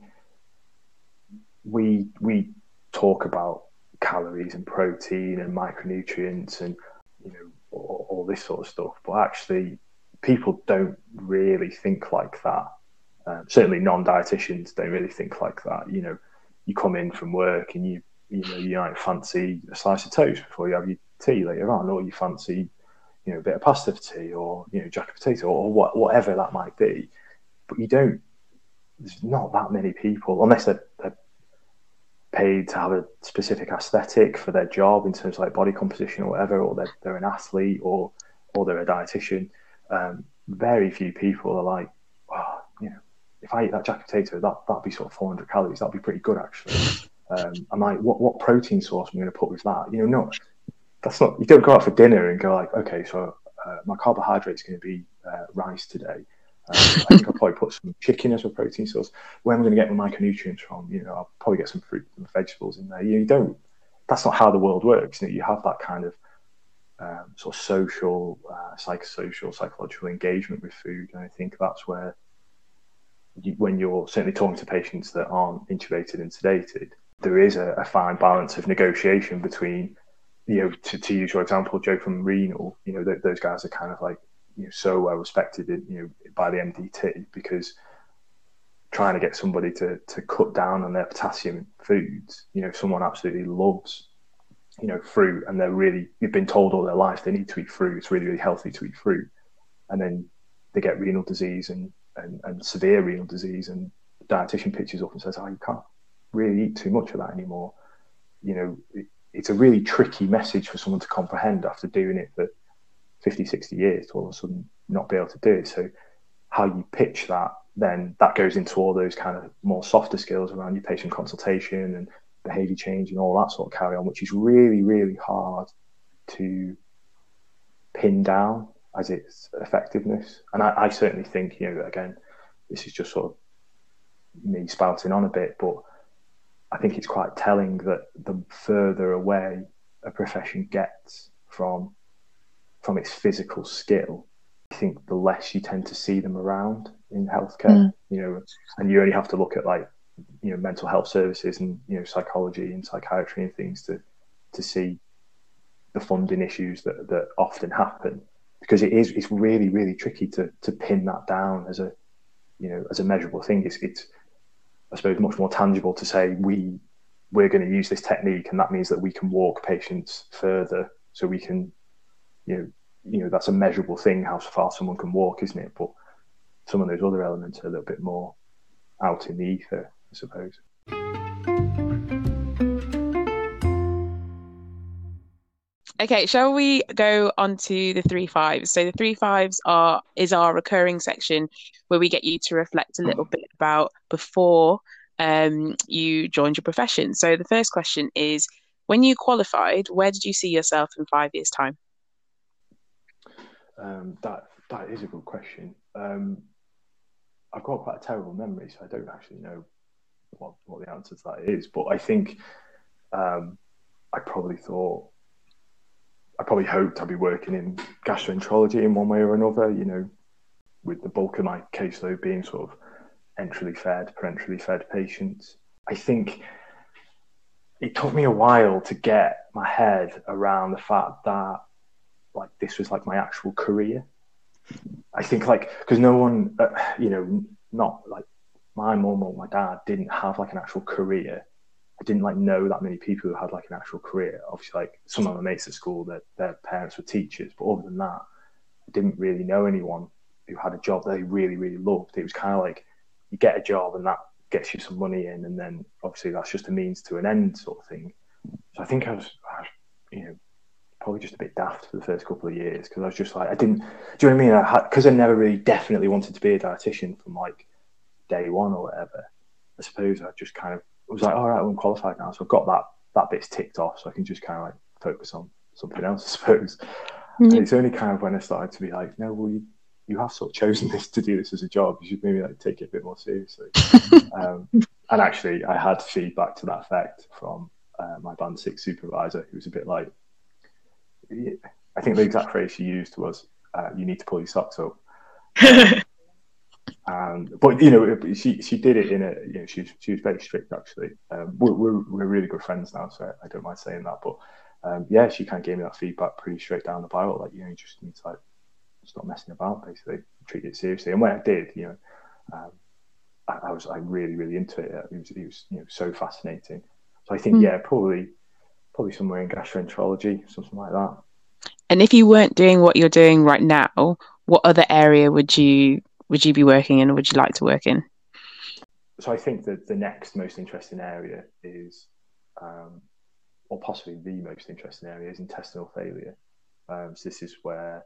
we we talk about calories and protein and micronutrients and you know or all this sort of stuff. But actually, people don't really think like that. Um, certainly, non-dietitians don't really think like that. You know, you come in from work and you you know you might fancy a slice of toast before you have your tea later on, or you fancy you know a bit of pasta for tea, or you know jacket potato, or what, whatever that might be. But you don't. There's not that many people, unless they're, they're paid to have a specific aesthetic for their job in terms of like body composition or whatever, or they're, they're an athlete or or they're a dietitian. Um, very few people are like, if I eat that jacket potato, that that'd be sort of 400 calories. That'd be pretty good actually. Um, I'm like, what what protein source am I going to put with that? You know, no, that's not. You don't go out for dinner and go like, okay, so uh, my carbohydrate is going to be uh, rice today. Um, I think I'll probably put some chicken as a protein source. Where am I going to get my micronutrients from? You know, I'll probably get some fruit and vegetables in there. You, know, you don't. That's not how the world works. You, know, you have that kind of um, sort of social, uh, psychosocial, psychological engagement with food, and I think that's where, when you're certainly talking to patients that aren't intubated and sedated, there is a, a fine balance of negotiation between, you know, to, to use your example, Joe from Renal, you know, th- those guys are kind of like you know so well respected in, you know by the MDT because trying to get somebody to to cut down on their potassium foods you know someone absolutely loves you know fruit and they're really you've been told all their life they need to eat fruit it's really really healthy to eat fruit. And then they get renal disease and and, and severe renal disease and the dietitian pitches up and says oh you can't really eat too much of that anymore you know it, it's a really tricky message for someone to comprehend after doing it for 50, 60 years to all of a sudden not be able to do it. So how you pitch that, then that goes into all those kind of more softer skills around your patient consultation and behavior change and all that sort of carry on, which is really, really hard to pin down as its effectiveness. And I, I certainly think, you know, again, this is just sort of me spouting on a bit, but I think it's quite telling that the further away a profession gets from from its physical skill, I think the less you tend to see them around in healthcare. Mm. You know, and you only have to look at like you know mental health services and you know psychology and psychiatry and things to to see the funding issues that that often happen because it is it's really really tricky to to pin that down as a you know as a measurable thing. It's it's I suppose much more tangible to say we we're going to use this technique and that means that we can walk patients further so we can you know, you know that's a measurable thing how far someone can walk, isn't it? But some of those other elements are a little bit more out in the ether, I suppose. Okay, shall we go on to the three fives? So the three fives are is our recurring section where we get you to reflect a little bit about before um, you joined your profession. So the first question is, when you qualified, where did you see yourself in five years' time? Um, that that is a good question. Um, I've got quite a terrible memory, so I don't actually know what, what the answer to that is. But I think um, I probably thought, I probably hoped I'd be working in gastroenterology in one way or another. You know, with the bulk of my caseload being sort of enterally fed, parenterally fed patients. I think it took me a while to get my head around the fact that like this was like my actual career. I think like because no one, uh, you know, not like my mom or my dad didn't have like an actual career. I didn't like know that many people who had like an actual career. Obviously, like some of my mates at school, that their parents were teachers, but other than that, I didn't really know anyone who had a job that they really, really loved. It was kind of like you get a job and that gets you some money in, and then obviously that's just a means to an end sort of thing. So I think I was, I was you know, probably just a bit daft for the first couple of years because I was just like, I didn't, do you know what I mean? Because I, I, never really definitely wanted to be a dietitian from like day one or whatever. I suppose I just kind of was like, all right, I'm qualified now, so I've got that that bit's ticked off, so I can just kind of like focus on something else, I suppose. Mm-hmm. it's only kind of when I started to be like, no, well, you you have sort of chosen this to do this as a job. You should maybe like take it a bit more seriously. um, and actually, I had feedback to that effect from uh, my band six supervisor, who was a bit like, I think the exact phrase she used was, uh, "You need to pull your socks up." And but you know, she she did it in a you know she she was very strict actually. Um, we're, we're, we're really good friends now, so I don't mind saying that. But um, yeah, she kind of gave me that feedback pretty straight down the barrel. Like, you know, you just need to like stop messing about, basically, treat it seriously. And when I did, you know, um, I, I, was like really, really into it. It was, it was you know, so fascinating. So I think, mm. yeah, probably, probably somewhere in gastroenterology, something like that. And if you weren't doing what you're doing right now, what other area would you would you be working in, or would you like to work in? So I think that the next most interesting area is um, or possibly the most interesting area is intestinal failure. Um, so this is where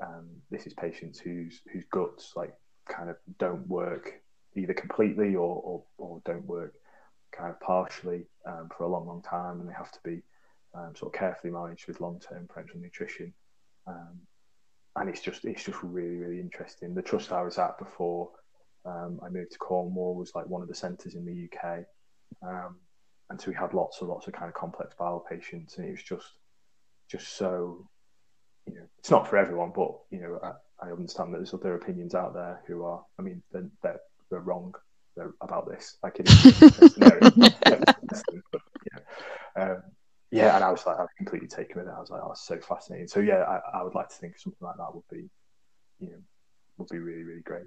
um, this is patients whose whose guts like kind of don't work either completely or, or, or don't work kind of partially um, for a long, long time, and they have to be um, sort of carefully managed with long-term parenteral nutrition. Um, and it's just it's just really really interesting. The trust I was at before um, I moved to Cornwall was like one of the centres in the UK and so we had lots and lots of kind of complex bowel patients, and it was just just so you know it's not for everyone, but you know I, I understand that there's other opinions out there who are I mean they're they're, they're wrong. About this. It is um, yeah, and I was like, I was completely taken with it. I was like, oh, that's so fascinating. So yeah, I, I would like to think something like that would be, you know, would be really, really great.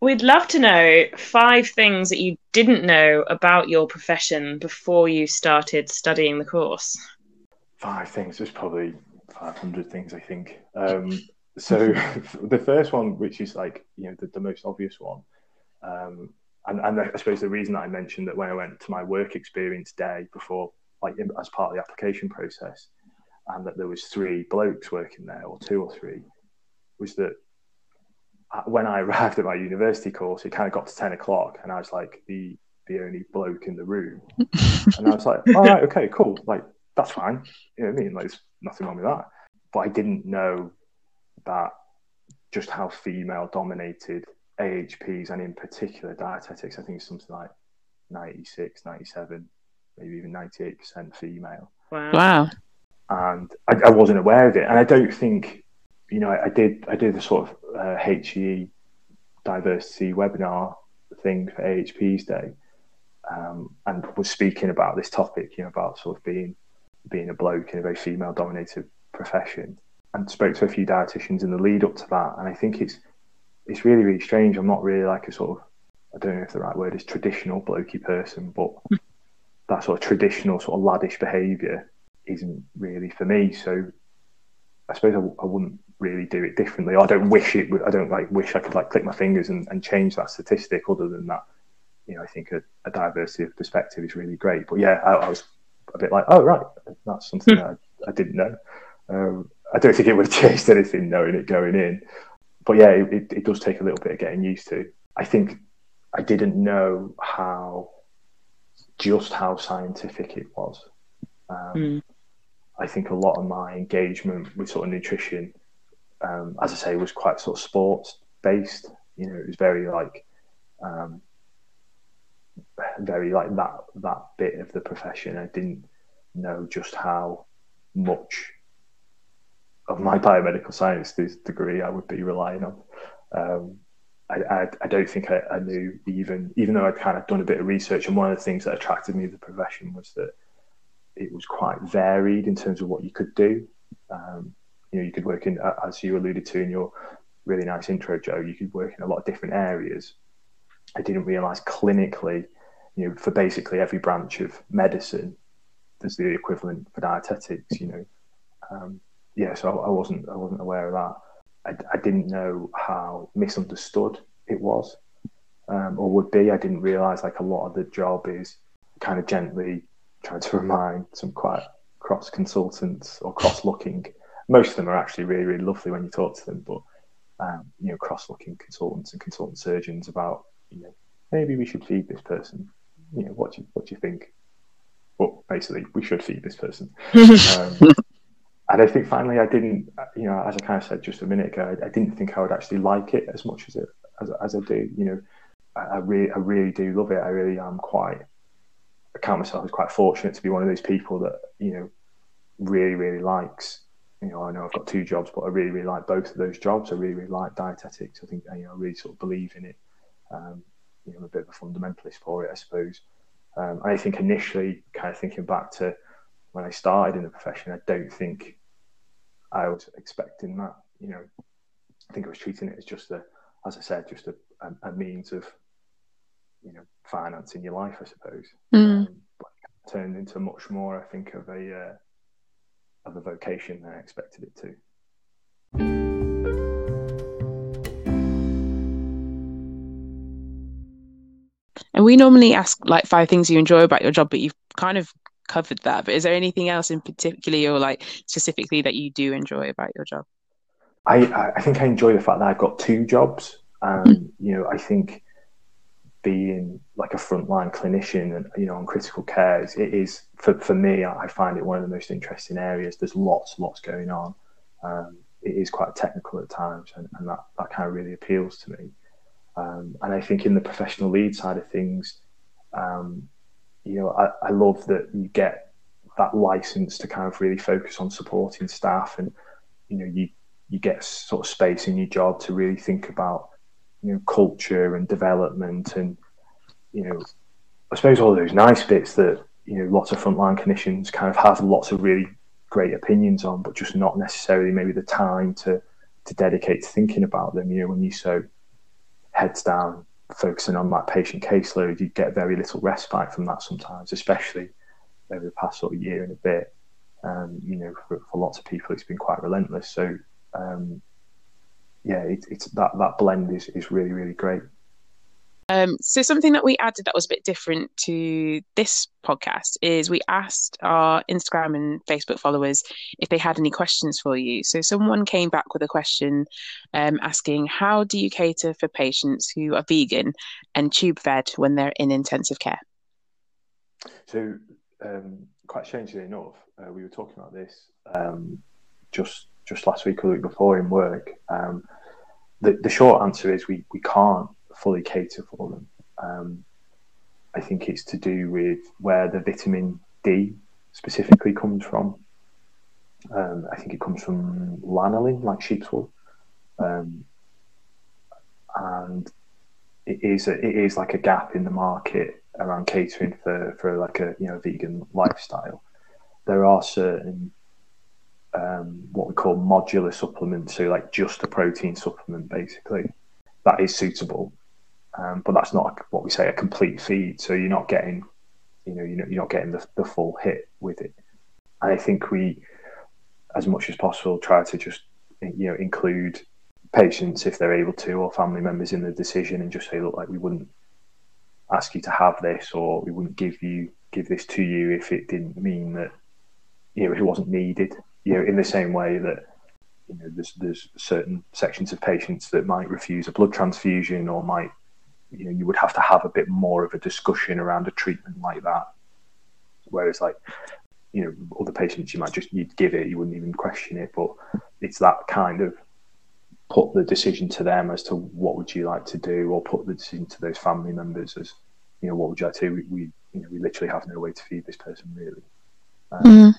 We'd love to know five things that you didn't know about your profession before you started studying the course. Five things. There's probably 500 things, I think. Um, so the first one, which is like, you know, the, the most obvious one, um, and, and I suppose the reason that I mentioned that when I went to my work experience day before, like as part of the application process, and that there was three blokes working there, or two or three, was that uh, when I arrived at my university course, it kind of got to 10 o'clock and I was like the, the only bloke in the room. and I was like, all right, okay, cool. Like, that's fine. You know what I mean? Like, there's nothing wrong with that. But I didn't know that just how female dominated AHPs and in particular dietetics, I think it's something like 96, 97, maybe even 98% female. Wow. wow. And I, I wasn't aware of it. And I don't think you know, I, I, did I did the sort of uh, HE diversity webinar thing for AHP's day, um, and was speaking about this topic, you know, about sort of being being a bloke in a very female dominated profession, and spoke to a few dietitians in the lead up to that, and I think it's it's really really strange. I'm not really like a sort of I don't know if the right word is traditional blokey person, but that sort of traditional sort of laddish behaviour isn't really for me. So I suppose I, I wouldn't really do it differently. I don't wish it. I don't like wish I could like click my fingers and, and change that statistic. Other than that, you know, I think a, a diversity of perspective is really great. But yeah, I, I was a bit like, oh right, that's something hmm. I, I didn't know. Um, I don't think it would have changed anything knowing it going in. But yeah, it, it, it does take a little bit of getting used to. I think I didn't know how just how scientific it was. Um, mm. I think a lot of my engagement with sort of nutrition um, as I say, was quite sort of sports based. You know, it was very like, um, very like that that bit of the profession. I didn't know just how much of my biomedical science degree I would be relying on. Um, I, I, I, don't think I, I, knew even, even though I'd kind of done a bit of research. And one of the things that attracted me to the profession was that it was quite varied in terms of what you could do. Um, you know you could work in as you alluded to in your really nice intro joe you could work in a lot of different areas i didn't realize clinically you know for basically every branch of medicine there's the equivalent for dietetics you know um, yeah so I, wasn't i wasn't aware of that I, I didn't know how misunderstood it was um, or would be i didn't realize like a lot of the job is kind of gently trying to remind some quite cross consultants or cross looking most of them are actually really, really lovely when you talk to them, but um, you know, cross-looking consultants and consultant surgeons about, you know, maybe we should feed this person. You know, what do you, what do you think? Well, basically, we should feed this person. um, and I think finally, I didn't, you know, as I kind of said just a minute ago, I, I didn't think I would actually like it as much as it as, as I do. You know, I, I really, I really do love it. I really am quite. I count myself as quite fortunate to be one of those people that you know really, really likes you know, I know I've got two jobs, but I really, really like both of those jobs. I really, really like dietetics. I think, you know, I really sort of believe in it. Um, you know, I'm a bit of a fundamentalist for it, I suppose. Um, I think initially, kind of thinking back to when I started in the profession, I don't think I was expecting that. You know, I think I was treating it as just a, as I said, just a, a, a means of, you know, financing your life, I suppose. Mm. Um, but it turned into much more, I think, of a uh, of a vocation than I expected it to. And we normally ask like five things you enjoy about your job, but you've kind of covered that. But is there anything else in particular or like specifically that you do enjoy about your job? I, I think I enjoy the fact that I've got two jobs. Um. You know, I think being like a frontline clinician and you know on critical care is, it is for, for me I find it one of the most interesting areas. There's lots lots going on. Um, it is quite technical at times, and, and that that kind of really appeals to me. Um, and I think in the professional lead side of things, um, you know, I, I love that you get that license to kind of really focus on supporting staff, and you know, you you get sort of space in your job to really think about you know culture and development, and you know, I suppose all those nice bits that you know lots of frontline clinicians kind of have lots of really great opinions on, but just not necessarily maybe the time to to dedicate to thinking about them. You know, when you so heads down focusing on that patient caseload, you get very little respite from that sometimes, especially over the past sort of year and a bit. Um, you know, for, for lots of people, it's been quite relentless. So, um, yeah, it, it's that that blend is is really really great. Um, so something that we added that was a bit different to this podcast is we asked our Instagram and Facebook followers if they had any questions for you. So someone came back with a question um, asking, "How do you cater for patients who are vegan and tube fed when they're in intensive care?" So, um, quite strangely enough, uh, we were talking about this um, just just last week or the week before in work. Um, the, the short answer is we, we can't fully cater for them. Um, I think it's to do with where the vitamin D specifically comes from. Um, I think it comes from lanolin, like sheep's wool, um, and it is a, it is like a gap in the market around catering for, for like a you know vegan lifestyle. There are certain um, what we call modular supplements, so like just a protein supplement, basically, that is suitable. Um, but that's not what we say a complete feed. So you're not getting, you know, you're not getting the, the full hit with it. And I think we, as much as possible, try to just you know include patients if they're able to, or family members in the decision, and just say, look, like we wouldn't ask you to have this, or we wouldn't give you give this to you if it didn't mean that you know it wasn't needed. You know, in the same way that you know there's there's certain sections of patients that might refuse a blood transfusion or might you know you would have to have a bit more of a discussion around a treatment like that. Whereas like you know other patients you might just you'd give it you wouldn't even question it, but it's that kind of put the decision to them as to what would you like to do, or put the decision to those family members as you know what would you like to do. We, we you know we literally have no way to feed this person really. Um, Mm.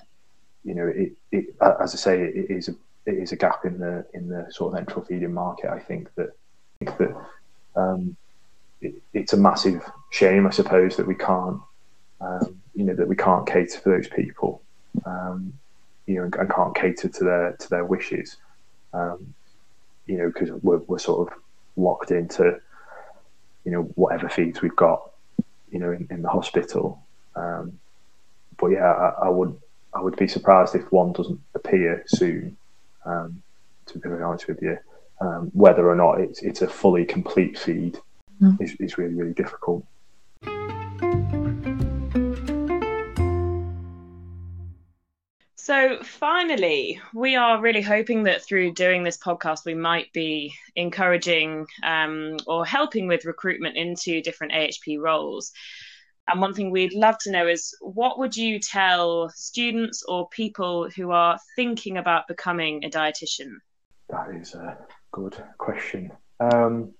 You know it, it as I say it, it is a it is a gap in the in the sort of enteral feeding market. I think that I think that um, it, it's a massive shame, I suppose, that we can't um, you know that we can't cater for those people, um, you know, and, and can't cater to their to their wishes, um, you know, because we're we're sort of locked into you know whatever feeds we've got, you know, in, in the hospital. Um, but yeah, I, I would I would be surprised if one doesn't appear soon. Um, to be very honest with you, um, whether or not it's it's a fully complete feed Mm. is, is really really difficult. So, finally, we are really hoping that through doing this podcast, we might be encouraging um, or helping with recruitment into different AHP roles. And one thing we'd love to know is what would you tell students or people who are thinking about becoming a dietitian? That is a good question. Um,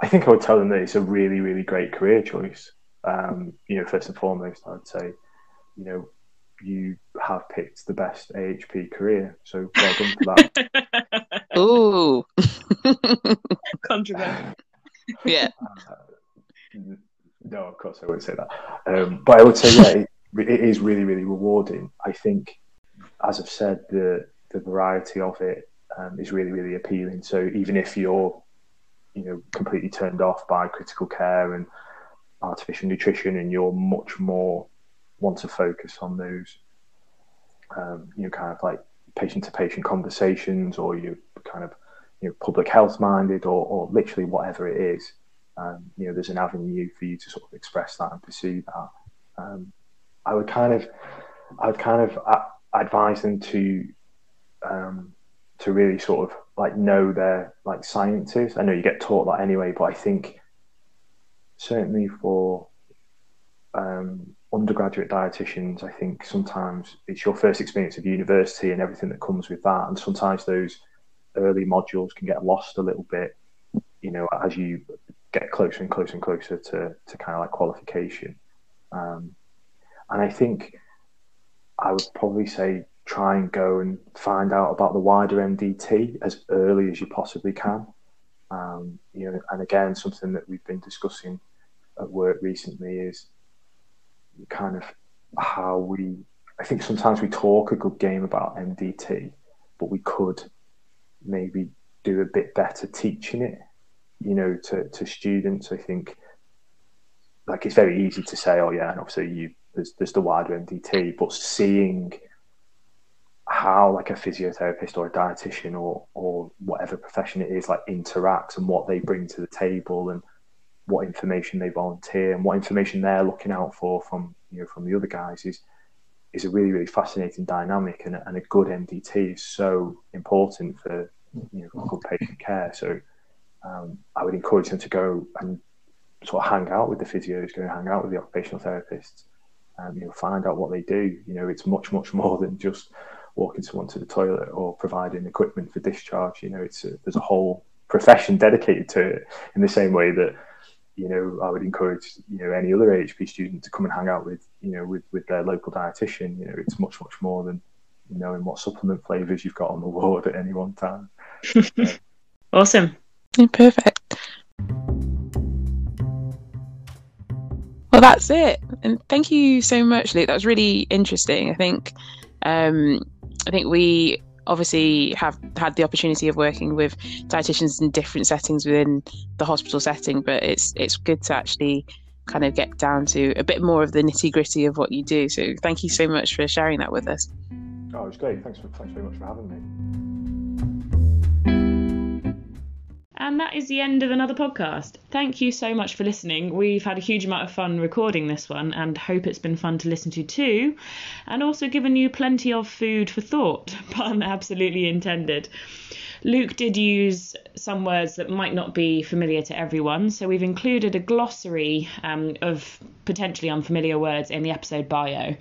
I think I would tell them that it's a really, really great career choice. Um, you know, first and foremost, I would say, you know, you have picked the best AHP career. So well done for that. Ooh. Controversial. yeah. Uh, no, of course I wouldn't say that. Um, but I would say, yeah, it, it is really really rewarding. I think, as I've said, the the variety of it um, is really really appealing. So even if you're you know completely turned off by critical care and artificial nutrition, and you're much more want to focus on those um, you know kind of like patient to patient conversations, or you kind of you know public health minded, or, or literally whatever it is. Um, you know, there's an avenue for you to sort of express that and pursue that. Um, I would kind of, I would kind of advise them to, um, to really sort of like know their like sciences. I know you get taught that anyway, but I think certainly for um, undergraduate dietitians, I think sometimes it's your first experience of university and everything that comes with that, and sometimes those early modules can get lost a little bit. You know, as you get closer and closer and closer to to kind of like qualification. Um, and I think I would probably say try and go and find out about the wider MDT as early as you possibly can. Um, you know, and again, something that we've been discussing at work recently is kind of how we. I think sometimes we talk a good game about MDT, but we could maybe do a bit better teaching it. You know, to to students. I think like it's very easy to say, oh yeah, and obviously you there's there's the wider MDT, but seeing how like a physiotherapist or a dietitian or or whatever profession it is like interacts and what they bring to the table and what information they volunteer and what information they're looking out for from you know from the other guys is is a really really fascinating dynamic and, and a good MDT is so important for you know for good patient care. So um, I would encourage them to go and sort of hang out with the physios, go and hang out with the occupational therapists, and you know find out what they do. You know, it's much much more than just walking someone to the toilet or providing equipment for discharge. You know, it's a, there's a whole profession dedicated to it in the same way that you know I would encourage you know any other AHP student to come and hang out with you know with with their local dietitian. You know, it's much much more than knowing what supplement flavors you've got on the ward at any one time. awesome. Yeah, perfect. Well, that's it. And thank you so much, Luke. That was really interesting. I think, um, I think we obviously have had the opportunity of working with dietitians in different settings within the hospital setting, but it's it's good to actually kind of get down to a bit more of the nitty gritty of what you do. So thank you so much for sharing that with us. Oh, it was great. Thanks for thanks very much for having me. And that is the end of another podcast. Thank you so much for listening. We've had a huge amount of fun recording this one and hope it's been fun to listen to too. And also given you plenty of food for thought, pun absolutely intended. Luke did use some words that might not be familiar to everyone, so we've included a glossary um, of potentially unfamiliar words in the episode bio.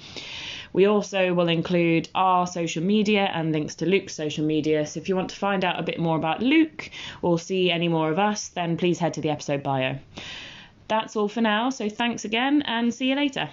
We also will include our social media and links to Luke's social media. So if you want to find out a bit more about Luke or see any more of us, then please head to the episode bio. That's all for now. So thanks again and see you later.